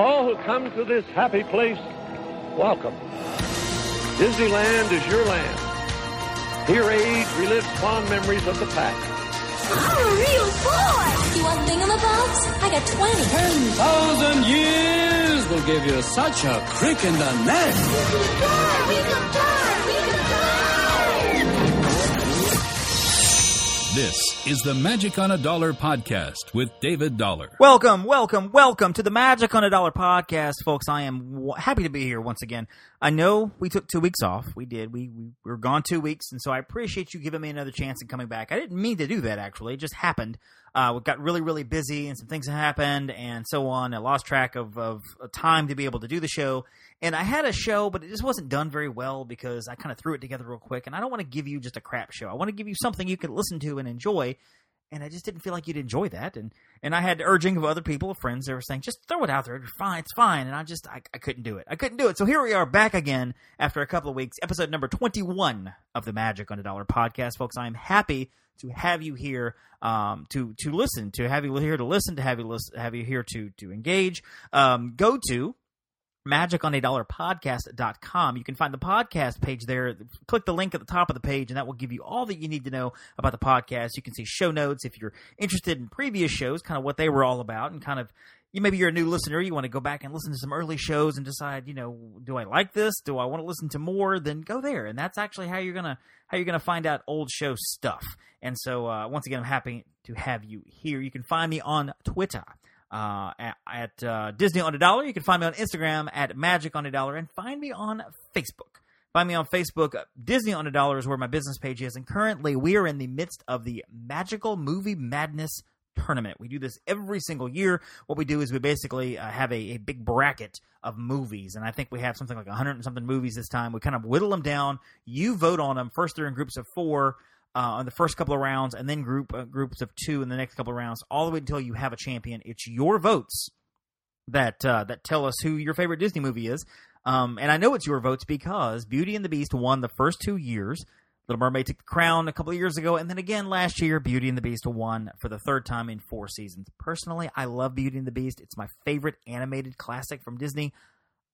All who come to this happy place, welcome. Disneyland is your land. Here age relives fond memories of the past. I'm a real boy! You want thingamabobs? I got 20. Ten thousand years will give you such a crick in the neck. We can fly! We can fly! This is the Magic on a Dollar podcast with David Dollar. Welcome, welcome, welcome to the Magic on a Dollar podcast, folks. I am w- happy to be here once again. I know we took two weeks off. We did. We, we were gone two weeks, and so I appreciate you giving me another chance and coming back. I didn't mean to do that, actually. It just happened. Uh, we got really, really busy, and some things happened, and so on. I lost track of, of time to be able to do the show. And I had a show, but it just wasn't done very well because I kind of threw it together real quick. And I don't want to give you just a crap show. I want to give you something you can listen to and enjoy and I just didn't feel like you'd enjoy that. And and I had urging of other people, of friends, that were saying, just throw it out there. It's fine, it's fine. And I just I, I couldn't do it. I couldn't do it. So here we are back again after a couple of weeks, episode number twenty one of the Magic on a Dollar podcast, folks. I am happy to have you here um, to to listen, to have you here to listen, to have you listen, have you here to to engage. Um, go to magiconadollarpodcast.com. You can find the podcast page there. Click the link at the top of the page, and that will give you all that you need to know about the podcast. You can see show notes if you're interested in previous shows, kind of what they were all about, and kind of you maybe you're a new listener, you want to go back and listen to some early shows and decide, you know, do I like this? Do I want to listen to more? Then go there, and that's actually how you're gonna how you're gonna find out old show stuff. And so, uh, once again, I'm happy to have you here. You can find me on Twitter uh, at, at uh, Disney on a Dollar. You can find me on Instagram at Magic on a Dollar, and find me on Facebook. Find me on Facebook. Disney on a Dollar is where my business page is, and currently we are in the midst of the Magical Movie Madness tournament. We do this every single year. What we do is we basically uh, have a, a, big bracket of movies, and I think we have something like 100 and something movies this time. We kind of whittle them down. You vote on them. First, they're in groups of four on the first couple of rounds, and then group uh, groups of two in the next couple of rounds, all the way until you have a champion. It's your votes that uh, that tell us who your favorite Disney movie is. Um, and I know it's your votes because Beauty and the Beast won the first two years. Little Mermaid took the crown a couple of years ago, and then again last year, Beauty and the Beast won for the third time in four seasons. Personally, I love Beauty and the Beast. It's my favorite animated classic from Disney.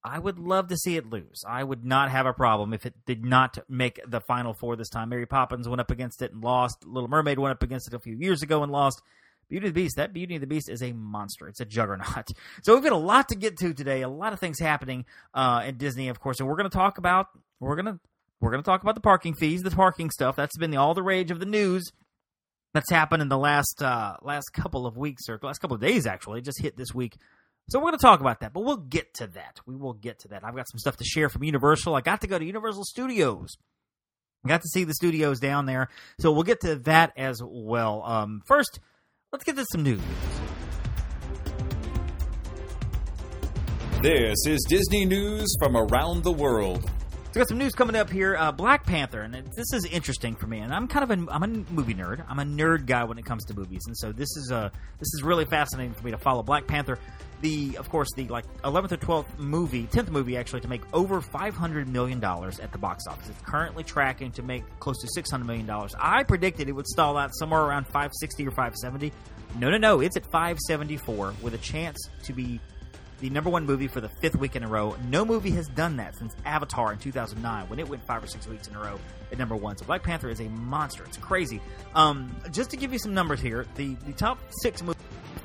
I would love to see it lose. I would not have a problem if it did not make the final four this time. Mary Poppins went up against it and lost. Little Mermaid went up against it a few years ago and lost. Beauty of the Beast, that Beauty of the Beast is a monster. It's a juggernaut. So we've got a lot to get to today. A lot of things happening uh, at Disney, of course, and we're going to talk about we're going to we're going to talk about the parking fees, the parking stuff. That's been the, all the rage of the news that's happened in the last uh, last couple of weeks or last couple of days. Actually, just hit this week. So we're going to talk about that, but we'll get to that. We will get to that. I've got some stuff to share from Universal. I got to go to Universal Studios. I got to see the studios down there. So we'll get to that as well. Um, first, let's get to some news. This is Disney news from around the world. So got some news coming up here. Uh, Black Panther, and this is interesting for me. And I'm kind of a I'm a movie nerd. I'm a nerd guy when it comes to movies, and so this is a this is really fascinating for me to follow Black Panther. The of course the like 11th or 12th movie, 10th movie actually to make over 500 million dollars at the box office. It's currently tracking to make close to 600 million dollars. I predicted it would stall out somewhere around 560 or 570. No, no, no. It's at 574 with a chance to be the number one movie for the fifth week in a row. No movie has done that since Avatar in 2009 when it went five or six weeks in a row at number one. So Black Panther is a monster. It's crazy. Um, just to give you some numbers here, the, the top six movies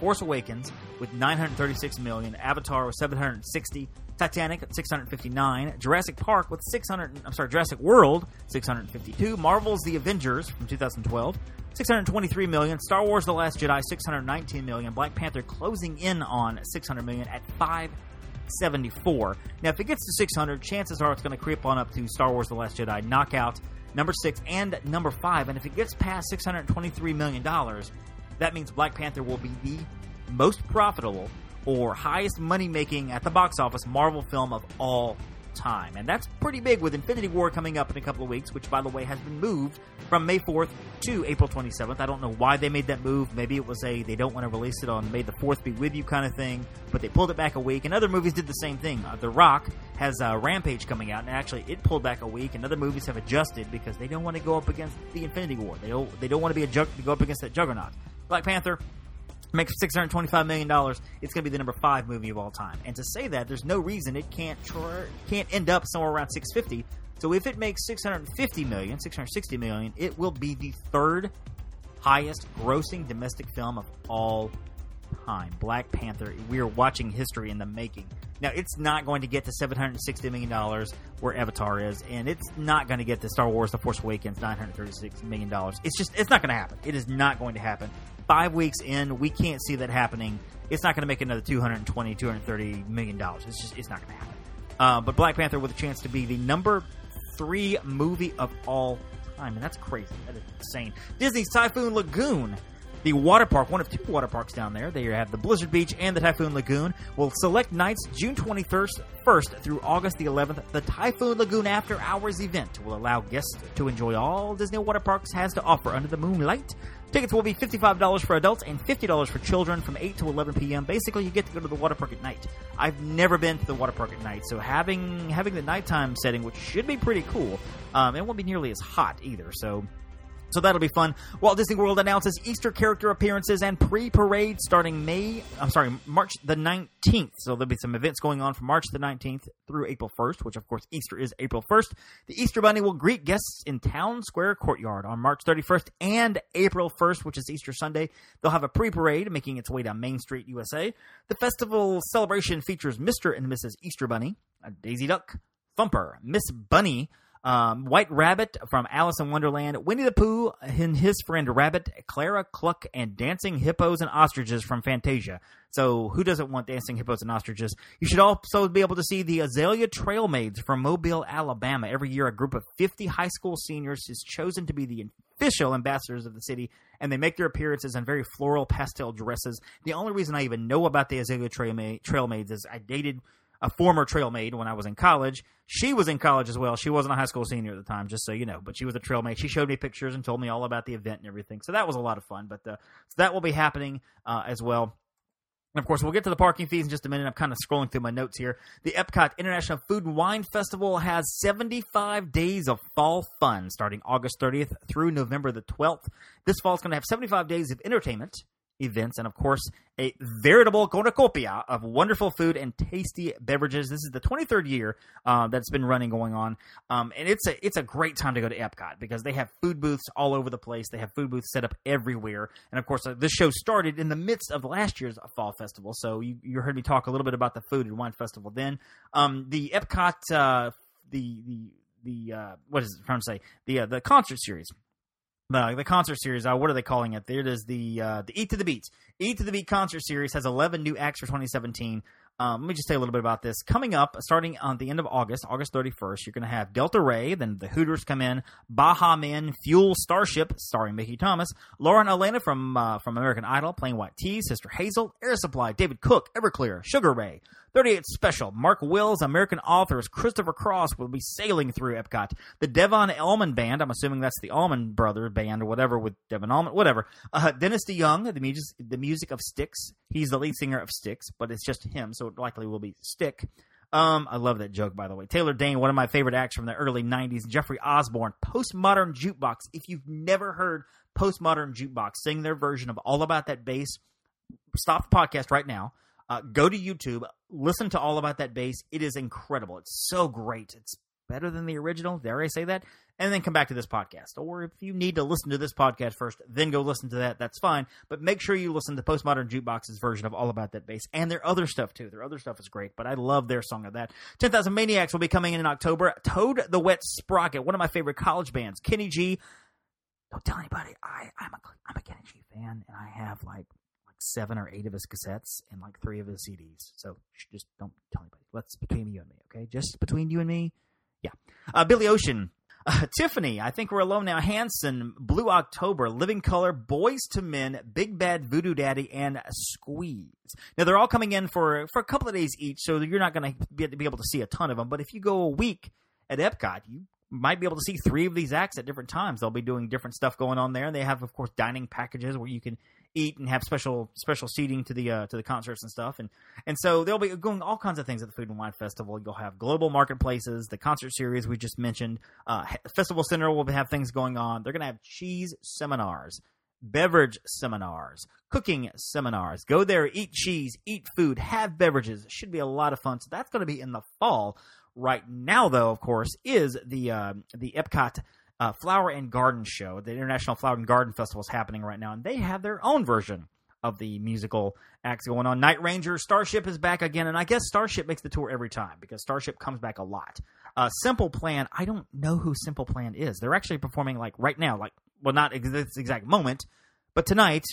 Force Awakens with 936 million, Avatar with 760, Titanic at 659, Jurassic Park with 600. I'm sorry, Jurassic World 652, Marvel's The Avengers from 2012 623 million, Star Wars: The Last Jedi 619 million, Black Panther closing in on 600 million at 574. Now, if it gets to 600, chances are it's going to creep on up to Star Wars: The Last Jedi, Knockout number six and number five. And if it gets past 623 million dollars, that means Black Panther will be the most profitable or highest money making at the box office Marvel film of all time. And that's pretty big with Infinity War coming up in a couple of weeks, which, by the way, has been moved from May 4th to April 27th. I don't know why they made that move. Maybe it was a they don't want to release it on May the 4th be with you kind of thing, but they pulled it back a week. And other movies did the same thing. Uh, the Rock has uh, Rampage coming out, and actually it pulled back a week. And other movies have adjusted because they don't want to go up against the Infinity War. They don't, they don't want to be a jug- to go up against that juggernaut. Black Panther makes six hundred twenty-five million dollars. It's going to be the number five movie of all time. And to say that, there's no reason it can't tr- can't end up somewhere around six fifty. So if it makes six hundred fifty million, six hundred sixty million, it will be the third highest grossing domestic film of all time. Black Panther. We are watching history in the making. Now, it's not going to get to $760 million where Avatar is, and it's not going to get to Star Wars The Force Awakens $936 million. It's just, it's not going to happen. It is not going to happen. Five weeks in, we can't see that happening. It's not going to make another $220, $230 million. It's just, it's not going to happen. Uh, but Black Panther with a chance to be the number three movie of all time, and that's crazy. That is insane. Disney's Typhoon Lagoon the water park, one of two water parks down there. They have the Blizzard Beach and the Typhoon Lagoon. Will select nights June 21st first through August the 11th. The Typhoon Lagoon After Hours event will allow guests to enjoy all Disney water parks has to offer under the moonlight. Tickets will be $55 for adults and $50 for children from 8 to 11 p.m. Basically, you get to go to the water park at night. I've never been to the water park at night, so having having the nighttime setting, which should be pretty cool, um, it won't be nearly as hot either. So so that'll be fun. Walt Disney World announces Easter character appearances and pre-parade starting May. I'm sorry, March the 19th. So there'll be some events going on from March the 19th through April 1st, which of course Easter is April 1st. The Easter Bunny will greet guests in Town Square Courtyard on March 31st and April 1st, which is Easter Sunday. They'll have a pre-parade making its way down Main Street, USA. The festival celebration features Mr. and Mrs. Easter Bunny, Daisy Duck, Thumper, Miss Bunny, um, White Rabbit from Alice in Wonderland, Winnie the Pooh and his friend Rabbit, Clara Cluck, and Dancing Hippos and Ostriches from Fantasia. So who doesn't want Dancing Hippos and Ostriches? You should also be able to see the Azalea Trail Maids from Mobile, Alabama. Every year, a group of 50 high school seniors is chosen to be the official ambassadors of the city, and they make their appearances in very floral pastel dresses. The only reason I even know about the Azalea Trail, Ma- Trail Maids is I dated a former trail maid when I was in college. She was in college as well. She wasn't a high school senior at the time, just so you know. But she was a trail maid. She showed me pictures and told me all about the event and everything. So that was a lot of fun. But uh, so that will be happening uh, as well. And of course, we'll get to the parking fees in just a minute. I'm kind of scrolling through my notes here. The Epcot International Food and Wine Festival has 75 days of fall fun starting August 30th through November the 12th. This fall is going to have 75 days of entertainment, events, and of course, a veritable cornucopia of wonderful food and tasty beverages. This is the 23rd year uh, that's been running going on, um, and it's a it's a great time to go to Epcot because they have food booths all over the place. They have food booths set up everywhere, and of course, uh, this show started in the midst of last year's fall festival. So you, you heard me talk a little bit about the food and wine festival. Then um, the Epcot uh, the the the uh, what is it trying to say the uh, the concert series the, the concert series. Uh, what are they calling it? It is the uh, the Eat to the Beats. Eat to the Beat concert series has 11 new acts for 2017. Um, let me just say a little bit about this. Coming up, starting on the end of August, August 31st, you're going to have Delta Rae, then the Hooters come in, Baha Men, Fuel Starship, starring Mickey Thomas, Lauren Alaina from uh, from American Idol, Plain White T's, Sister Hazel, Air Supply, David Cook, Everclear, Sugar Ray, 38 Special, Mark Wills, American authors, Christopher Cross will be sailing through Epcot. The Devon Allman Band, I'm assuming that's the Allman Brother Band or whatever with Devon Allman, whatever. Uh, Dennis DeYoung, the music, the music of Styx. He's the lead singer of Styx, but it's just him, so it likely will be Stick. Um, I love that joke, by the way. Taylor Dayne, one of my favorite acts from the early 90s. Jeffrey Osborne, Postmodern Jukebox. If you've never heard Postmodern Jukebox sing their version of All About That Bass, stop the podcast right now. Uh, go to YouTube, listen to All About That Bass. It is incredible. It's so great. It's better than the original. Dare I say that? And then come back to this podcast. Or if you need to listen to this podcast first, then go listen to that. That's fine. But make sure you listen to Postmodern Jukebox's version of All About That Bass. And their other stuff, too. Their other stuff is great, but I love their song of that. 10,000 Maniacs will be coming in in October. Toad the Wet Sprocket, one of my favorite college bands. Kenny G. Don't tell anybody. I, I'm, a, I'm a Kenny G fan, and I have like seven or eight of his cassettes and like three of his CDs. So just don't tell anybody. Let's between you and me, okay? Just between you and me. Yeah. Uh, Billy Ocean. Uh, Tiffany, I think we're alone now. Hanson, Blue October, Living Colour, Boyz II Men, Big Bad Voodoo Daddy, and Squeeze. Now they're all coming in for for a couple of days each, so you're not going to be able to see a ton of them. But if you go a week at Epcot, you might be able to see three of these acts at different times. They'll be doing different stuff going on there. And they have, of course, dining packages where you can eat and have special special seating to the uh, to the concerts and stuff. And and so they'll be going all kinds of things at the Food and Wine Festival. You'll have global marketplaces, the concert series we just mentioned. Uh, Festival Center will have things going on. They're going to have cheese seminars. beverage seminars, cooking seminars. Go there, eat cheese, eat food, have beverages. Should be a lot of fun. So that's going to be in the fall. Right now, though, of course, is the uh, the Epcot uh, Flower and Garden Show. The International Flower and Garden Festival is happening right now, and they have their own version of the musical acts going on. Night Ranger, Starship is back again, and I guess Starship makes the tour every time because Starship comes back a lot. Uh, Simple Plan, I don't know who Simple Plan is. They're actually performing like right now, like well, not ex- this exact moment, but tonight.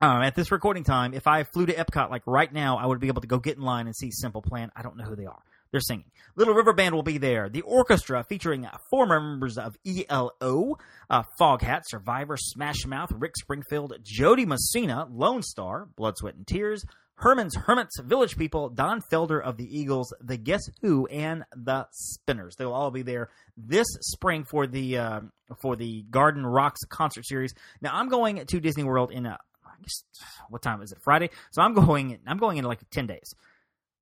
Um, at this recording time, if I flew to Epcot like right now, I would be able to go get in line and see Simple Plan. I don't know who they are. They're singing. Little River Band will be there. The orchestra featuring four members of ELO, uh, Foghat, Survivor, Smash Mouth, Rick Springfield, Jo Dee Messina, Lonestar, Blood, Sweat, and Tears, Herman's Hermits, Village People, Don Felder of the Eagles, The Guess Who, and The Spinners. They will all be there this spring for the uh, for the Garden Rocks concert series. Now I'm going to Disney World in a guess, what time is it? Friday. So I'm going. I'm going in like ten days.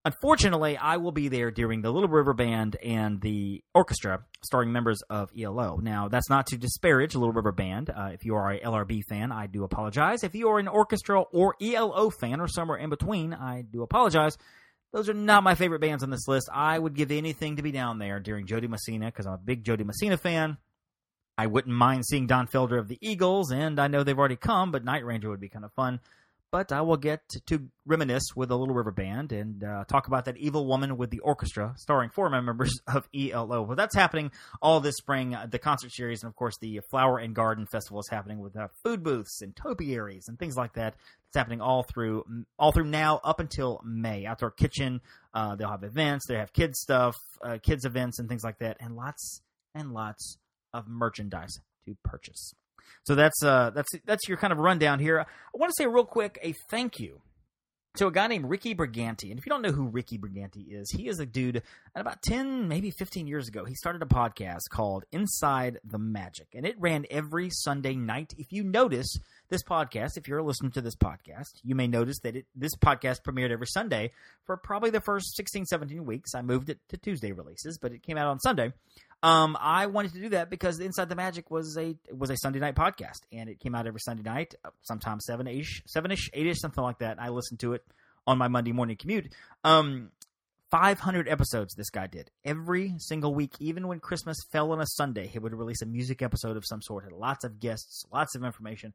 Unfortunately, I will be there during the Little River Band and the orchestra, starring members of ELO. Now, that's not to disparage Little River Band. Uh, if you are a LRB fan, I do apologize. If you are an orchestra or ELO fan or somewhere in between, I do apologize. Those are not my favorite bands on this list. I would give anything to be down there during Jo Dee Messina because I'm a big Jo Dee Messina fan. I wouldn't mind seeing Don Felder of the Eagles, and I know they've already come, but Night Ranger would be kind of fun but I will get to reminisce with the Little River Band and uh, talk about that evil woman with the orchestra, starring four members of ELO. Well, that's happening all this spring. Uh, the concert series, and of course, the Flower and Garden Festival is happening with uh, food booths and topiaries and things like that. It's happening all through all through now up until May. Outdoor kitchen, uh, they'll have events, they have kids stuff, uh, kids events, and things like that, and lots and lots of merchandise to purchase. So that's uh, that's that's your kind of rundown here. I want to say real quick a thank you to a guy named Ricky Brigante. And if you don't know who Ricky Brigante is, he is a dude about 10, maybe 15 years ago. He started a podcast called Inside the Magic, and it ran every Sunday night. If you notice this podcast, if you're listening to this podcast, you may notice that it, this podcast premiered every Sunday for probably the first 16, 17 weeks. I moved it to Tuesday releases, but it came out on Sunday. Um, I wanted to do that because Inside the Magic was a was a Sunday night podcast, and it came out every Sunday night, sometimes seven ish, seven ish, eight ish, something like that. I listened to it on my Monday morning commute. Um, 500 episodes this guy did every single week, even when Christmas fell on a Sunday. He would release a music episode of some sort. Had lots of guests, lots of information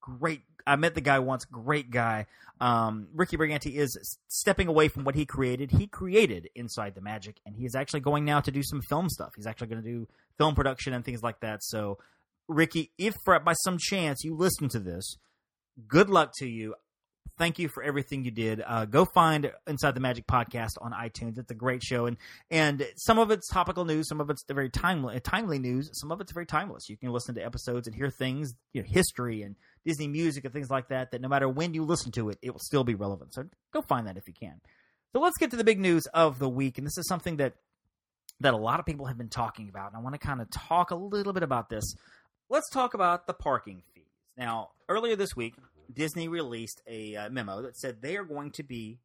great. I met the guy once. Great guy. Um, Ricky Brigante is stepping away from what he created. He created Inside the Magic, and he is actually going now to do some film stuff. He's actually going to do film production and things like that. So, Ricky, if by some chance you listen to this, good luck to you. Thank you for everything you did. Uh, go find Inside the Magic podcast on iTunes. It's a great show, and and some of it's topical news, some of it's the very timely timely news, some of it's very timeless. You can listen to episodes and hear things, you know, history and Disney music and things like that, that no matter when you listen to it, it will still be relevant. So go find that if you can. So let's get to the big news of the week. And this is something that that a lot of people have been talking about. And I want to kind of talk a little bit about this. Let's talk about the parking fees. Now, earlier this week, Disney released a uh, memo that said they are going to be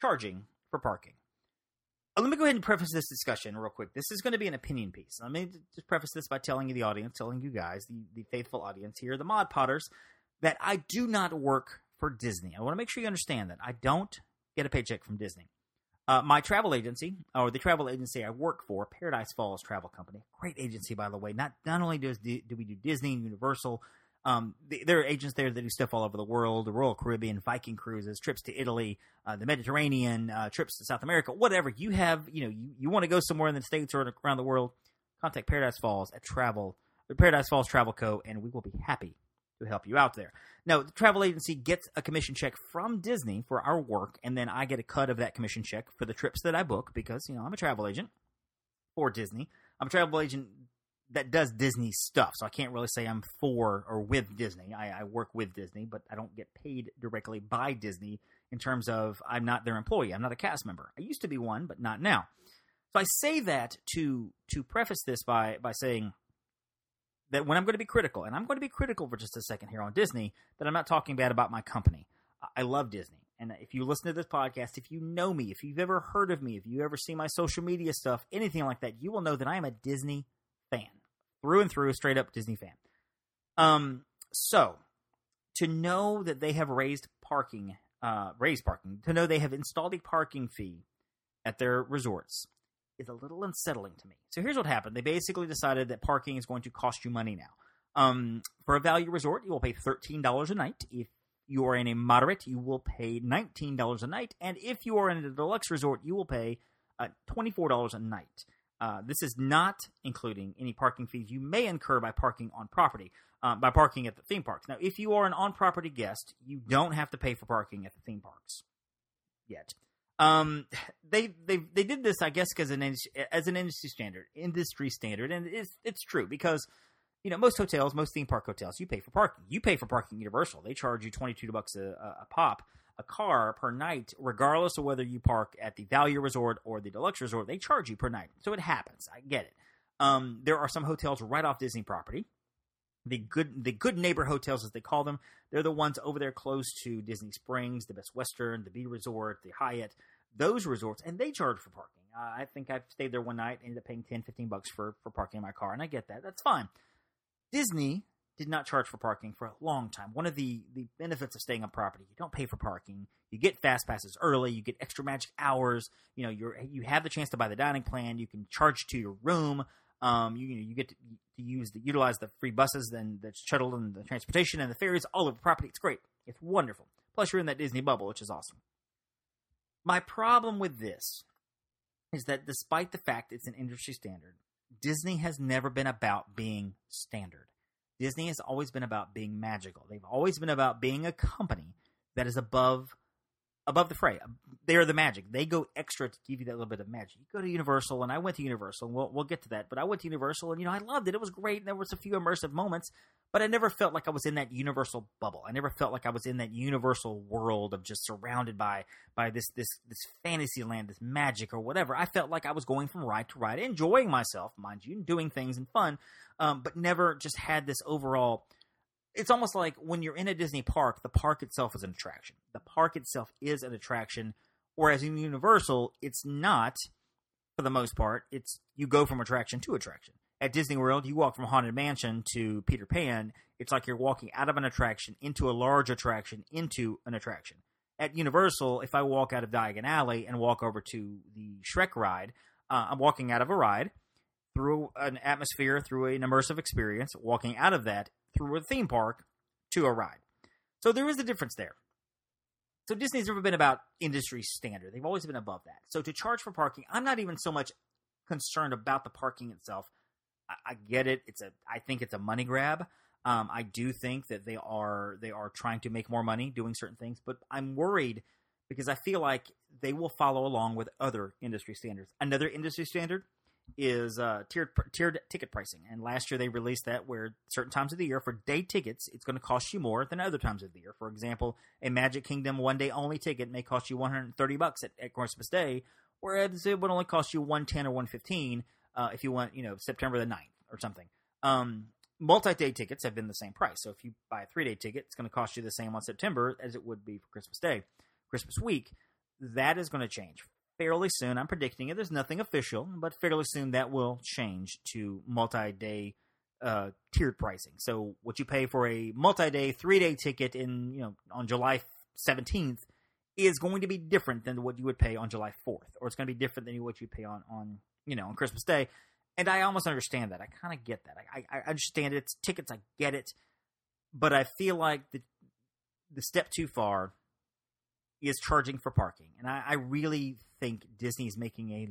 charging for parking. Uh, let me go ahead and preface this discussion real quick. This is going to be an opinion piece. Let me just preface this by telling you, the audience, telling you guys, the, the faithful audience here, the Mod Potters, that I do not work for Disney. I want to make sure you understand that. I don't get a paycheck from Disney. Uh, my travel agency, or the travel agency I work for, Paradise Falls Travel Company, great agency by the way. Not not only does do we do Disney and Universal, um, the, there are agents there that do stuff all over the world: the Royal Caribbean, Viking cruises, trips to Italy, uh, the Mediterranean, uh, trips to South America, whatever you have. You know, you, you want to go somewhere in the states or around the world, contact Paradise Falls at Travel, Paradise Falls Travel Co. And we will be happy to help you out there. Now, the travel agency gets a commission check from Disney for our work, and then I get a cut of that commission check for the trips that I book because you know I'm a travel agent for Disney. I'm a travel agent that does Disney stuff. So I can't really say I'm for or with Disney. I, I, work with Disney, but I don't get paid directly by Disney in terms of I'm not their employee. I'm not a cast member. I used to be one, but not now. So I say that to to preface this by by saying that when I'm going to be critical, and I'm going to be critical for just a second here on Disney, that I'm not talking bad about my company. I love Disney. And if you listen to this podcast, if you know me, if you've ever heard of me, if you ever see my social media stuff, anything like that, you will know that I am a Disney fan through and through, straight up Disney fan. Um, so to know that they have raised parking, uh, raised parking, to know they have installed a parking fee at their resorts is a little unsettling to me. So here's what happened: they basically decided that parking is going to cost you money now. Um, for a value resort, you will pay thirteen dollars a night. If you are in a moderate, you will pay nineteen dollars a night, and if you are in a deluxe resort, you will pay uh, twenty four dollars a night. Uh, this is not including any parking fees you may incur by parking on property, uh, by parking at the theme parks. Now, if you are an on property guest, you don't have to pay for parking at the theme parks yet. Um, they they they did this, I guess, as an as an industry standard, industry standard, and it's it's true because you know most hotels, most theme park hotels, you pay for parking. You pay for parking Universal. They charge you twenty two bucks a, a pop a car per night, regardless of whether you park at the value resort or the deluxe resort. They charge you per night, so it happens. I get it. Um, there are some hotels right off Disney property. The good, the good neighbor hotels, as they call them, they're the ones over there close to Disney Springs, the Best Western, the B Resort, the Hyatt, those resorts, and they charge for parking. Uh, I think I stayed there one night, ended up paying 10, 15 bucks for, for parking my car, and I get that. That's fine. Disney did not charge for parking for a long time. One of the, the benefits of staying on property, you don't pay for parking. You get fast passes early. You get extra magic hours. You know, you're you have the chance to buy the dining plan. You can charge to your room. Um, you, you know, you get to, to use the utilize the free buses, then the shuttle and the transportation and the ferries all over property. It's great. It's wonderful. Plus, you're in that Disney bubble, which is awesome. My problem with this is that despite the fact it's an industry standard, Disney has never been about being standard. Disney has always been about being magical. They've always been about being a company that is above above the fray. They are the magic. They go extra to give you that little bit of magic. You go to Universal, and I went to Universal, and we'll, we'll get to that. But I went to Universal, and you know I loved it. It was great, and there was a few immersive moments, but I never felt like I was in that Universal bubble. I never felt like I was in that Universal world of just surrounded by by this this this fantasy land, this magic or whatever. I felt like I was going from ride to ride, enjoying myself, mind you, doing things and fun, um, but never just had this overall it's almost like when you're in a Disney park, the park itself is an attraction. The park itself is an attraction, whereas in Universal, it's not for the most part. It's you go from attraction to attraction. At Disney World, you walk from Haunted Mansion to Peter Pan. It's like you're walking out of an attraction into a large attraction into an attraction. At Universal, if I walk out of Diagon Alley and walk over to the Shrek ride, uh, I'm walking out of a ride through an atmosphere, through an immersive experience, walking out of that through a theme park to a ride. So there is a difference there. So Disney's never been about industry standard. They've always been above that. So to charge for parking, I'm not even so much concerned about the parking itself. I, I get it. It's a I think it's a money grab. Um, I do think that they are they are trying to make more money doing certain things, but I'm worried because I feel like they will follow along with other industry standards. Another industry standard is uh, tiered tiered ticket pricing, and last year they released that where certain times of the year for day tickets it's going to cost you more than other times of the year. For example, a Magic Kingdom one day only ticket may cost you 130 bucks at, at Christmas Day, whereas it would only cost you 110 or 115 uh, if you want, you know September the 9th or something. Um, multi-day tickets have been the same price. So if you buy a three-day ticket, it's going to cost you the same on September as it would be for Christmas Day, Christmas week. That is going to change fairly soon. I'm predicting it. There's nothing official, but fairly soon that will change to multi-day uh, tiered pricing. So what you pay for a multi-day, three-day ticket in you know on July 17th is going to be different than what you would pay on July 4th, or it's going to be different than what you pay on on you know on Christmas Day. And I almost understand that. I kind of get that. I, I, I understand it. It's tickets. I get it. But I feel like the the step too far is charging for parking, and I, I really think Disney's making a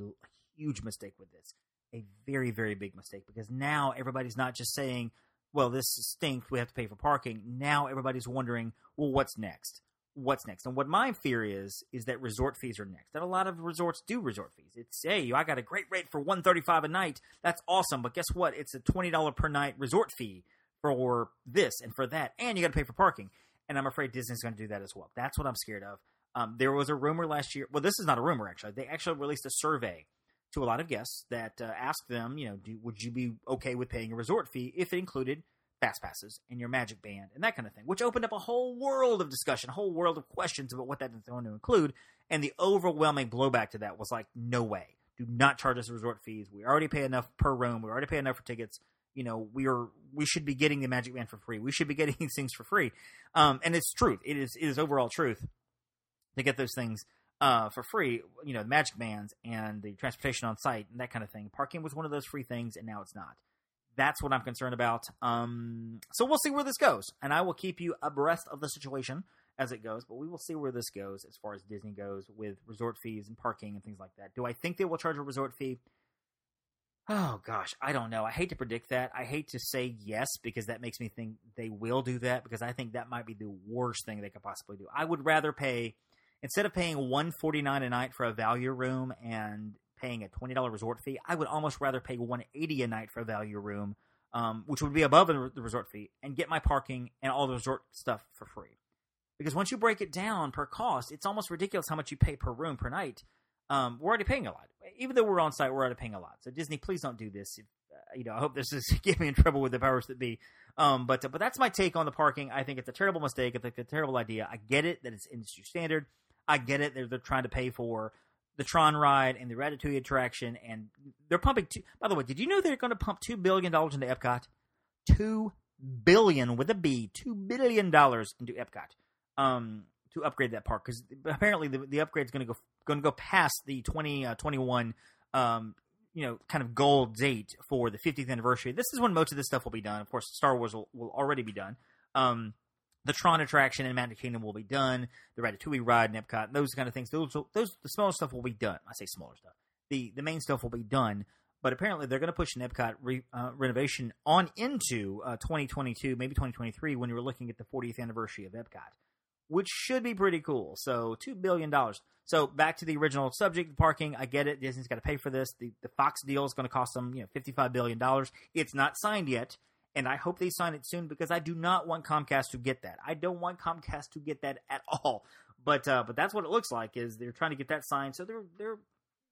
huge mistake with this. A very, very big mistake because now everybody's not just saying, well, this stinks, we have to pay for parking. Now everybody's wondering, well, what's next? What's next? And what my fear is, is that resort fees are next. And a lot of resorts do resort fees. It's, hey, I got a great rate for 135 a night. That's awesome. But guess what? It's a $20 per night resort fee for this and for that. And you got to pay for parking. And I'm afraid Disney's going to do that as well. That's what I'm scared of. Um, there was a rumor last year. Well, this is not a rumor actually. They actually released a survey to a lot of guests that uh, asked them, you know, do, would you be okay with paying a resort fee if it included fast passes and your magic band and that kind of thing, which opened up a whole world of discussion, a whole world of questions about what that is going to include. And the overwhelming blowback to that was like, no way. Do not charge us resort fees. We already pay enough per room. We already pay enough for tickets. You know, we are we should be getting the Magic Band for free. We should be getting these things for free. Um, and it's truth. It is it is overall truth to get those things uh, for free. You know, the Magic Bands and the transportation on site and that kind of thing. Parking was one of those free things, and now it's not. That's what I'm concerned about. Um, so we'll see where this goes, and I will keep you abreast of the situation as it goes. But we will see where this goes as far as Disney goes with resort fees and parking and things like that. Do I think they will charge a resort fee? Oh gosh, I don't know. I hate to predict that. I hate to say yes because that makes me think they will do that because I think that might be the worst thing they could possibly do. I would rather pay instead of paying 149 a night for a value room and paying a $20 resort fee, I would almost rather pay 180 a night for a value room, um, which would be above the resort fee and get my parking and all the resort stuff for free. Because once you break it down per cost, it's almost ridiculous how much you pay per room per night. Um, we're already paying a lot, even though we're on site. We're already paying a lot. So Disney, please don't do this. If, uh, you know, I hope this is getting me in trouble with the powers that be. Um, but but that's my take on the parking. I think it's a terrible mistake. I think it's a terrible idea. I get it that it's industry standard. I get it. They're they're trying to pay for the Tron ride and the Ratatouille attraction, and they're pumping. Two, by the way, did you know they're going to pump two billion dollars into Epcot? Two billion with a B. Two billion dollars into Epcot. Um, to upgrade that park because apparently the, the upgrade is going to go going to go past the 2021 uh, um, you know kind of goal date for the 50th anniversary. This is when most of this stuff will be done. Of course, Star Wars will, will already be done. Um, the Tron attraction in Magic Kingdom will be done. The Ratatouille ride in Epcot, those kind of things. Those those the smaller stuff will be done. I say smaller stuff. The the main stuff will be done. But apparently, they're going to push an Epcot re, uh, renovation on into uh, 2022, maybe 2023, when you're looking at the 40th anniversary of Epcot which should be pretty cool. So two billion dollars. So back to the original subject, the parking. I get it. Disney's got to pay for this. The the Fox deal is going to cost them you know fifty five billion dollars. It's not signed yet, and I hope they sign it soon because I do not want Comcast to get that. I don't want Comcast to get that at all. But uh, but that's what it looks like is they're trying to get that signed. So they're they're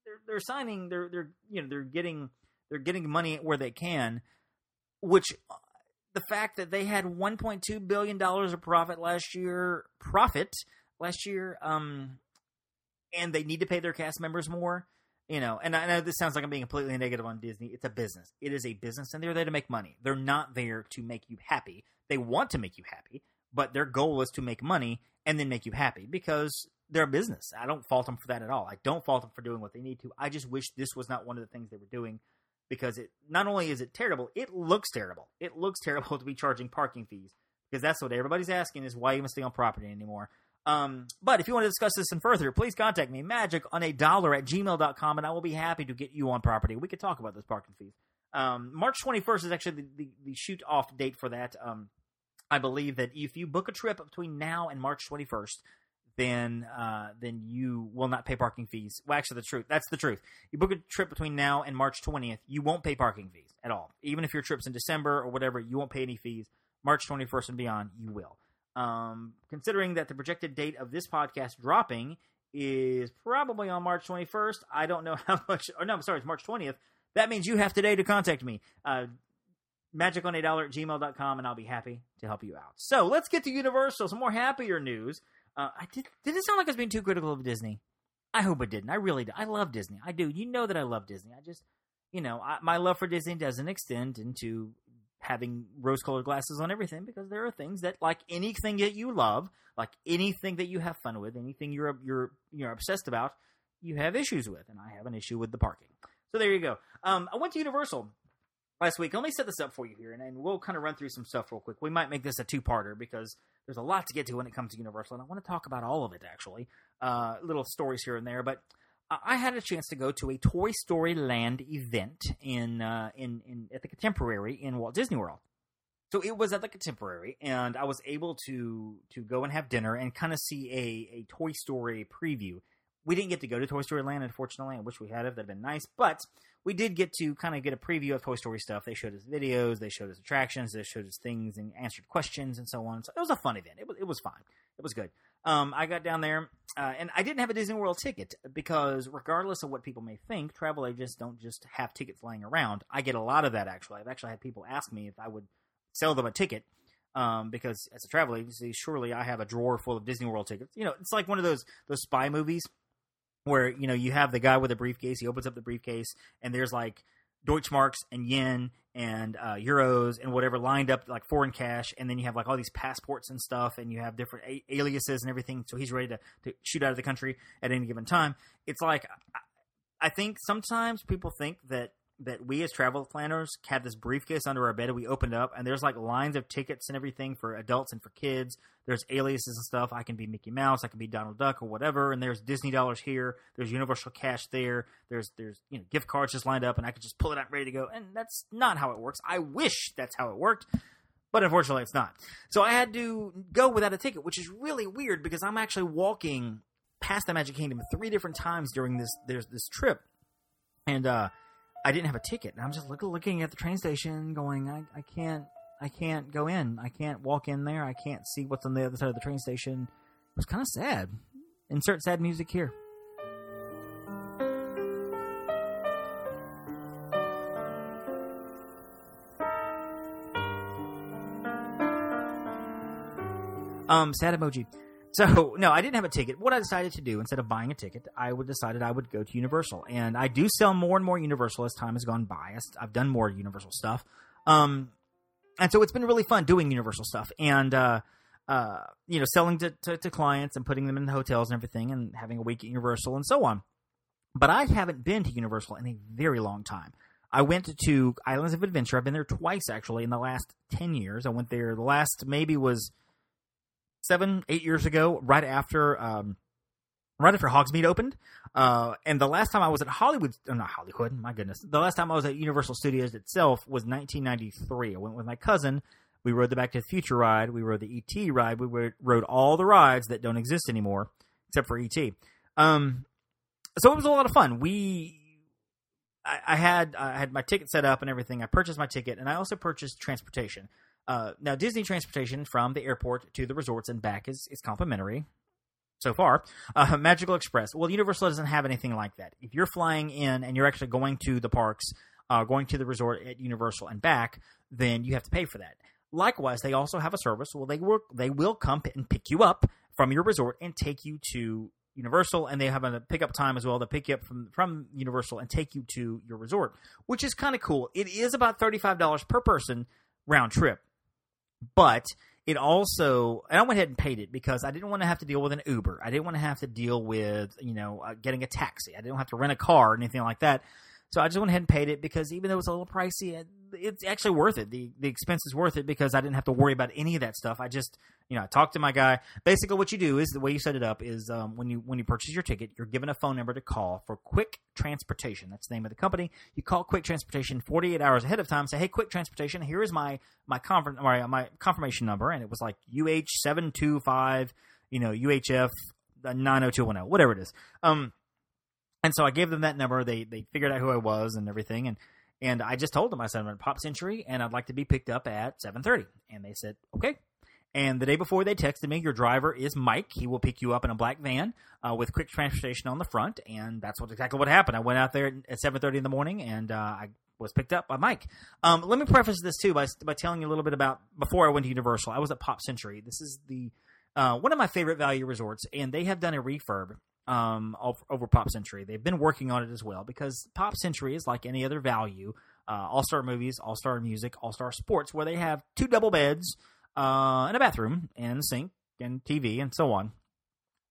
they're they're signing. They're they're you know they're getting they're getting money where they can, which the fact that they had 1.2 billion dollars of profit last year, profit last year, um, and they need to pay their cast members more. You know, and I know this sounds like I'm being completely negative on Disney. It's a business. It is a business, and they're there to make money. They're not there to make you happy. They want to make you happy, but their goal is to make money and then make you happy because they're a business. I don't fault them for that at all. I don't fault them for doing what they need to. I just wish this was not one of the things they were doing because it not only is it terrible, it looks terrible. It looks terrible to be charging parking fees because that's what everybody's asking is why you even stay on property anymore. Um, but if you want to discuss this in further, please contact me, magic on a dollar at gmail.com, and I will be happy to get you on property. We could talk about those parking fees. Um, March 21st is actually the, the, the shoot off date for that. Um, I believe that if you book a trip between now and March 21st, then uh, then you will not pay parking fees. Well, actually, the truth that's the truth. You book a trip between now and March 20th, you won't pay parking fees at all. Even if your trip's in December or whatever, you won't pay any fees. March 21st and beyond, you will. Um, considering that the projected date of this podcast dropping is probably on March 21st, I don't know how much. Or no, I'm sorry, it's March 20th. That means you have today to contact me. Uh, magic on a dollar at gmail.com and I'll be happy to help you out. So let's get to Universal. Some more happier news. Uh, I did. Did it sound like I was being too critical of Disney? I hope it didn't. I really do. I love Disney. I do. You know that I love Disney. I just, you know, I, my love for Disney doesn't extend into having rose-colored glasses on everything because there are things that, like anything that you love, like anything that you have fun with, anything you're you're you're obsessed about, you have issues with, and I have an issue with the parking. So there you go. Um, I went to Universal last week. Let me set this up for you here, and, we'll kind of run through some stuff real quick. We might make this a two-parter because there's a lot to get to when it comes to Universal, and I want to talk about all of it actually. Uh, little stories here and there, but I had a chance to go to a Toy Story Land event in uh, in, in at the Contemporary in Walt Disney World. So it was at the Contemporary, and I was able to to go and have dinner and kind of see a, a Toy Story preview. We didn't get to go to Toy Story Land, unfortunately. I wish we had. If that'd been nice, but we did get to kind of get a preview of Toy Story stuff. They showed us videos, they showed us attractions, they showed us things and answered questions and so on. So it was a fun event. It was it was fine. It was good. Um, I got down there, uh, and I didn't have a Disney World ticket because, regardless of what people may think, travel agents don't just have tickets lying around. I get a lot of that actually. I've actually had people ask me if I would sell them a ticket um, because, as a travel agency, surely I have a drawer full of Disney World tickets. You know, it's like one of those those spy movies where you know you have the guy with a briefcase. He opens up the briefcase, and there's like Deutschmarks and yen and uh, euros and whatever lined up like foreign cash, and then you have like all these passports and stuff, and you have different a- aliases and everything. So he's ready to, to shoot out of the country at any given time. It's like I, I think sometimes people think that that we as travel planners have this briefcase under our bed and we opened up and there's like lines of tickets and everything for adults and for kids. There's aliases and stuff. I can be Mickey Mouse, I can be Donald Duck or whatever, and there's Disney dollars here, there's Universal Cash there, there's there's you know gift cards just lined up and I could just pull it out ready to go. And that's not how it works. I wish that's how it worked. But unfortunately, it's not. So I had to go without a ticket, which is really weird because I'm actually walking past the Magic Kingdom three different times during this there's this trip, and uh, I didn't have a ticket. And I'm just look, looking at the train station, going, I, I can't, I can't go in. I can't walk in there. I can't see what's on the other side of the train station. It was kind of sad. Insert sad music here. Um, sad emoji. So no, I didn't have a ticket. What I decided to do instead of buying a ticket, I would decided I would go to Universal, and I do sell more and more Universal as time has gone by. I've done more Universal stuff, um, and so it's been really fun doing Universal stuff, and uh, uh, you know, selling to, to, to clients and putting them in the hotels and everything, and having a week at Universal and so on. But I haven't been to Universal in a very long time. I went to Islands of Adventure. I've been there twice actually in the last ten years. I went there. The last maybe was seven, eight years ago, right after um, right after Hogsmeade opened. Uh, and the last time I was at Hollywood, oh, not Hollywood, my goodness, the last time I was at Universal Studios itself was 1993. I went with my cousin. We rode the Back to the Future ride. We rode the ET ride. We rode all the rides that don't exist anymore, except for ET. Um, so it was a lot of fun. We, I, I had I had my ticket set up and everything. I purchased my ticket, and I also purchased transportation. Uh, now, Disney transportation from the airport to the resorts and back is, is complimentary so far. Uh, Magical Express. Well, Universal doesn't have anything like that. If you're flying in and you're actually going to the parks, uh, going to the resort at Universal and back, then you have to pay for that. Likewise, they also have a service. Well, they work. They will come and pick you up from your resort and take you to Universal, and they have a pickup time as well to pick you up from from Universal and take you to your resort, which is kind of cool. It is about thirty five dollars per person round trip but it also and I went ahead and paid it because I didn't want to have to deal with an Uber. I didn't want to have to deal with you know uh, getting a taxi. I didn't have to rent a car or anything like that. So I just went ahead and paid it because even though it's a little pricey, it's actually worth it. The the expense is worth it because I didn't have to worry about any of that stuff. I just you know I talked to my guy. Basically, what you do is the way you set it up is um, when you when you purchase your ticket, you're given a phone number to call for Quick Transportation. That's the name of the company. You call Quick Transportation 48 hours ahead of time. Say, hey, Quick Transportation, here is my my confer- my, my confirmation number, and it was like UH seven two five, you know UHF nine zero two one zero, whatever it is. Um and so I gave them that number. They they figured out who I was and everything. And and I just told them I said I'm at Pop Century and I'd like to be picked up at 7:30. And they said okay. And the day before, they texted me, "Your driver is Mike. He will pick you up in a black van uh, with quick transportation on the front." And that's what exactly what happened. I went out there at 7:30 in the morning, and uh, I was picked up by Mike. Um, let me preface this too by by telling you a little bit about before I went to Universal. I was at Pop Century. This is the uh, one of my favorite value resorts, and they have done a refurb um, over Pop Century. They've been working on it as well because Pop Century is like any other value, uh, All Star Movies, All Star Music, All Star Sports, where they have two double beds uh, and a bathroom and a sink and TV and so on,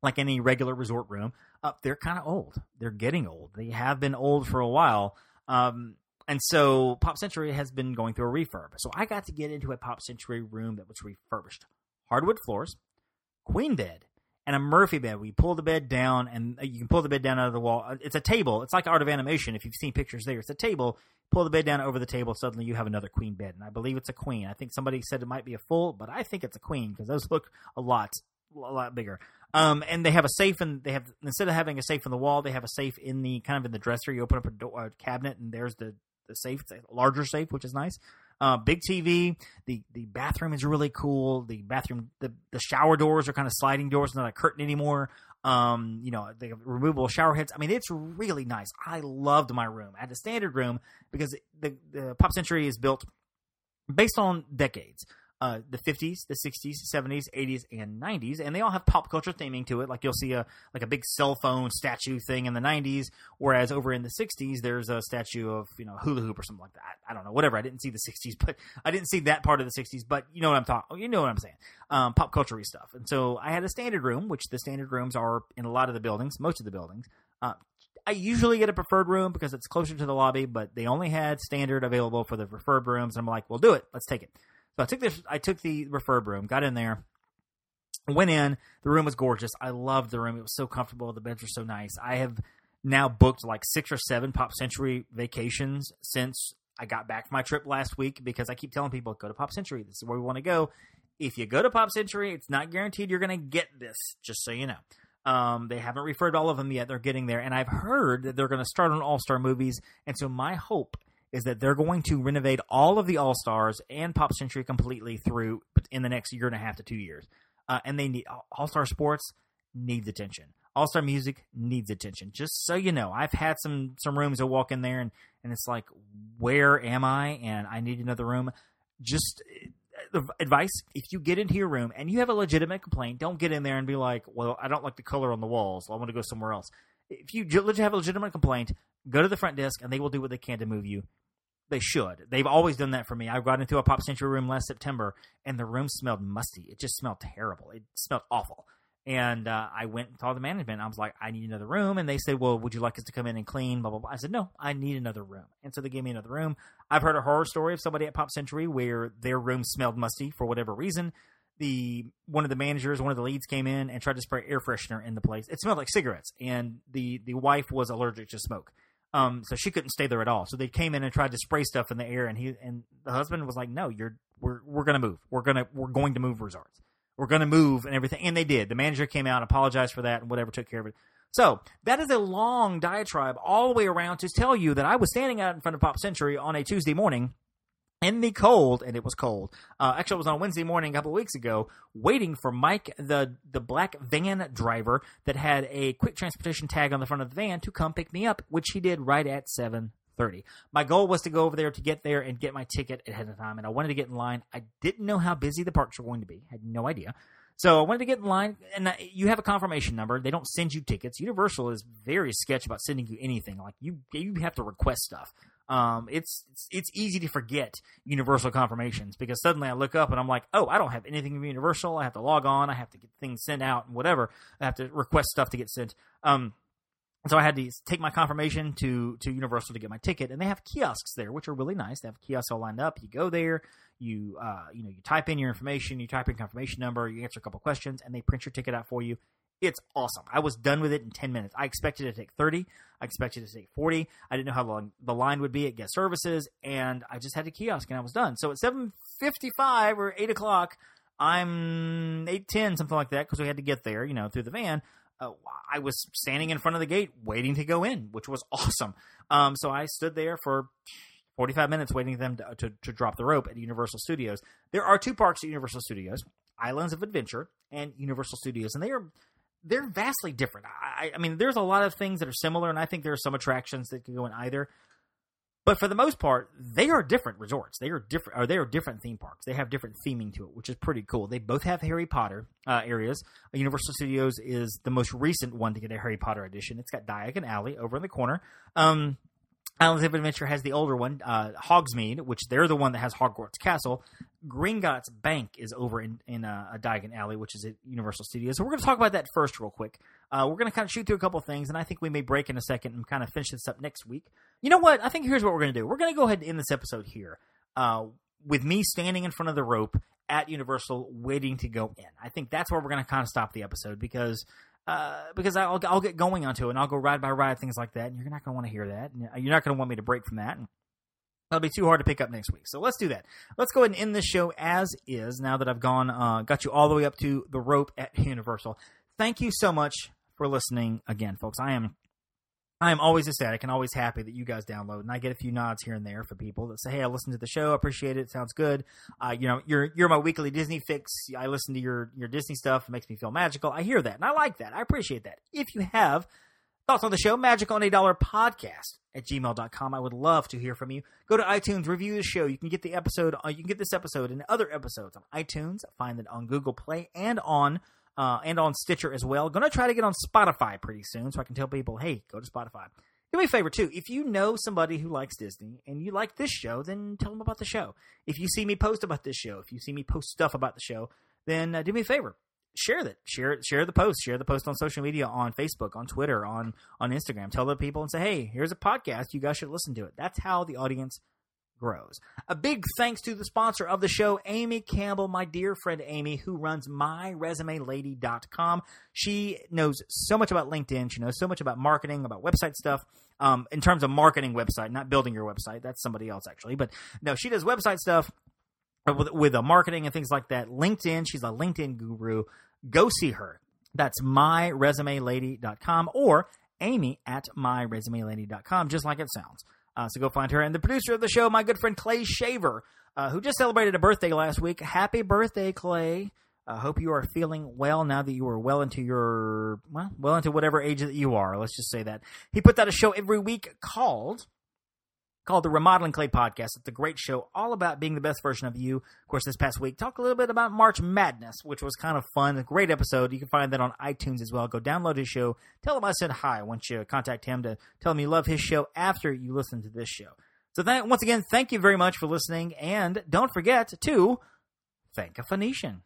like any regular resort room. Uh, they're kind of old. They're getting old. They have been old for a while. Um, and so Pop Century has been going through a refurb. So I got to get into a Pop Century room that was refurbished. Hardwood floors, queen bed, and a Murphy bed. We pull the bed down, and uh, you can pull the bed down out of the wall. Uh, it's a table. It's like Art of Animation. If you've seen pictures there, it's a table. Pull the bed down over the table. Suddenly, you have another queen bed, and I believe it's a queen. I think somebody said it might be a full, but I think it's a queen because those look a lot, a lot bigger. Um, and they have a safe, and they have instead of having a safe in the wall, they have a safe in the kind of in the dresser. You open up a, door, a cabinet, and there's the the safe, it's a larger safe, which is nice. Uh, big TV. The the bathroom is really cool. The bathroom, the, the shower doors are kind of sliding doors, not a curtain anymore. Um, you know, the removable shower heads. I mean, it's really nice. I loved my room. I had a standard room because the, the Pop Century is built based on decades. Uh, the 50s, the 60s, 70s, 80s, and 90s, and they all have pop culture theming to it. Like you'll see a like a big cell phone statue thing in the 90s, whereas over in the 60s there's a statue of you know hula hoop or something like that. I don't know, whatever. I didn't see the 60s, but I didn't see that part of the 60s. But you know what I'm talking. You know what I'm saying. Um, pop culture stuff. And so I had a standard room, which the standard rooms are in a lot of the buildings, most of the buildings. Uh, I usually get a preferred room because it's closer to the lobby, but they only had standard available for the preferred rooms. And I'm like, well, do it. Let's take it. So I took this. I took the referred room, got in there, went in. The room was gorgeous. I loved the room. It was so comfortable. The beds were so nice. I have now booked like six or seven Pop Century vacations since I got back from my trip last week because I keep telling people go to Pop Century. This is where we want to go. If you go to Pop Century, it's not guaranteed you're going to get this. Just so you know. Um, they haven't referred all of them yet. They're getting there, and I've heard that they're going to start on All Star movies. And so my hope is that they're going to renovate all of the All Stars and Pop Century completely through in the next year and a half to two years. Uh, and they need All Star Sports needs attention. All Star Music needs attention. Just so you know, I've had some some rooms I walk in there and and it's like, where am I? And I need another room. Just uh, advice: if you get into your room and you have a legitimate complaint, don't get in there and be like, "Well, I don't like the color on the walls. So I want to go somewhere else." If you have a legitimate complaint, go to the front desk and they will do what they can to move you. They should. They've always done that for me. I got into a Pop Century room last September, and the room smelled musty. It just smelled terrible. It smelled awful. And uh, I went and saw the management. I was like, I need another room. And they said, Well, would you like us to come in and clean? Blah, blah, blah. I said, No, I need another room. And so they gave me another room. I've heard a horror story of somebody at Pop Century where their room smelled musty for whatever reason. The one of the managers, one of the leads came in and tried to spray air freshener in the place. It smelled like cigarettes, and the the wife was allergic to smoke. Um, so she couldn't stay there at all. So they came in and tried to spray stuff in the air, and he and the husband was like, "No, you're we're we're gonna move. We're gonna we're going to move resorts. We're gonna move and everything." And they did. The manager came out, apologized for that, and whatever, took care of it. So that is a long diatribe all the way around to tell you that I was standing out in front of Pop Century on a Tuesday morning in the cold, and it was cold. Uh, actually, it was on Wednesday morning a couple weeks ago, waiting for Mike, the the black van driver that had a quick transportation tag on the front of the van, to come pick me up, which he did right at seven thirty. My goal was to go over there to get there and get my ticket ahead of time, and I wanted to get in line. I didn't know how busy the parks were going to be; I had no idea. So I wanted to get in line, and you have a confirmation number. They don't send you tickets. Universal is very sketch about sending you anything. Like you, you have to request stuff um, it's, it's, it's easy to forget Universal confirmations because suddenly I look up and I'm like, oh, I don't have anything Universal. I have to log on. I have to get things sent out and whatever. I have to request stuff to get sent. Um, so I had to take my confirmation to to Universal to get my ticket, and they have kiosks there, which are really nice. They have kiosks all lined up. You go there, you uh, you know, you type in your information, you type in confirmation number, you answer a couple questions, and they print your ticket out for you. It's awesome. I was done with it in 10 minutes. I expected it to take 30. I expected it to take 40. I didn't know how long the line would be at guest services, and I just had a kiosk and I was done. So at 7.55 or 8 o'clock, I'm 8.10, something like that, because we had to get there, you know, through the van. Uh, I was standing in front of the gate waiting to go in, which was awesome. Um, so I stood there for 45 minutes waiting for them to, to, to, drop the rope at Universal Studios. There are two parks at Universal Studios Islands of Adventure and Universal Studios, and they are they're vastly different. I, I mean, there's a lot of things that are similar, and I think there are some attractions that can go in either. But for the most part, they are different resorts. They are different, or they are different theme parks. They have different theming to it, which is pretty cool. They both have Harry Potter uh, areas. Universal Studios is the most recent one to get a Harry Potter edition. It's got Diagon Alley over in the corner. Um, Islands of Adventure has the older one, uh, Hogsmeade, which they're the one that has Hogwarts Castle. Gringotts Bank is over in, in uh, a Diagon Alley, which is at Universal Studios. So we're going to talk about that first, real quick. Uh, we're going to kind of shoot through a couple things, and I think we may break in a second and kind of finish this up next week. You know what? I think here's what we're going to do. We're going to go ahead and end this episode here uh, with me standing in front of the rope at Universal, waiting to go in. I think that's where we're going to kind of stop the episode because uh, because I'll, I'll get going onto it and I'll go ride by ride things like that, and you're not going to want to hear that. You're not going to want me to break from that. And that'll be too hard to pick up next week. So let's do that. Let's go ahead and end this show as is. Now that I've gone, uh, got you all the way up to the rope at Universal. Thank you so much for listening again, folks. I am I am always ecstatic and always happy that you guys download, and I get a few nods here and there for people that say, "Hey, I listened to the show, I appreciate it, sounds good." Uh, you know, you're you're my weekly Disney fix. I listen to your your Disney stuff, it makes me feel magical. I hear that, and I like that. I appreciate that. If you have Thoughts on the show? Magic on a Dollar podcast at gmail.com. I would love to hear from you. Go to iTunes, review the show. You can get the episode, uh, you can get this episode and other episodes on iTunes. Find it on Google Play and on uh, and on Stitcher as well. Going to try to get on Spotify pretty soon so I can tell people, hey, go to Spotify. Do me a favor too. If you know somebody who likes Disney and you like this show, then tell them about the show. If you see me post about this show, if you see me post stuff about the show, then uh, do me a favor. Share that. Share share the post. Share the post on social media, on Facebook, on Twitter, on on Instagram. Tell the people and say, "Hey, here's a podcast. You guys should listen to it." That's how the audience grows. A big thanks to the sponsor of the show, Amy Campbell, my dear friend Amy, who runs myresumelady.com. She knows so much about LinkedIn. She knows so much about marketing, about website stuff. Um, in terms of marketing website, not building your website. That's somebody else actually. But no, she does website stuff with, with a marketing and things like that. LinkedIn, she's a LinkedIn guru. Go see her. That's myresumelady.com or amy at myresumelady.com, just like it sounds. Uh, so go find her. And the producer of the show, my good friend Clay Shaver, uh, who just celebrated a birthday last week. Happy birthday, Clay. I uh, hope you are feeling well now that you are well into your, well, well into whatever age that you are. Let's just say that. He puts out a show every week called called the Remodeling Clay Podcast. It's a great show all about being the best version of you. Of course, this past week, talk a little bit about March Madness, which was kind of fun. A great episode. You can find that on iTunes as well. Go download his show. Tell him I said hi once you contact him to tell him you love his show after you listen to this show. So that, once again, thank you very much for listening. And don't forget to thank a Phoenician.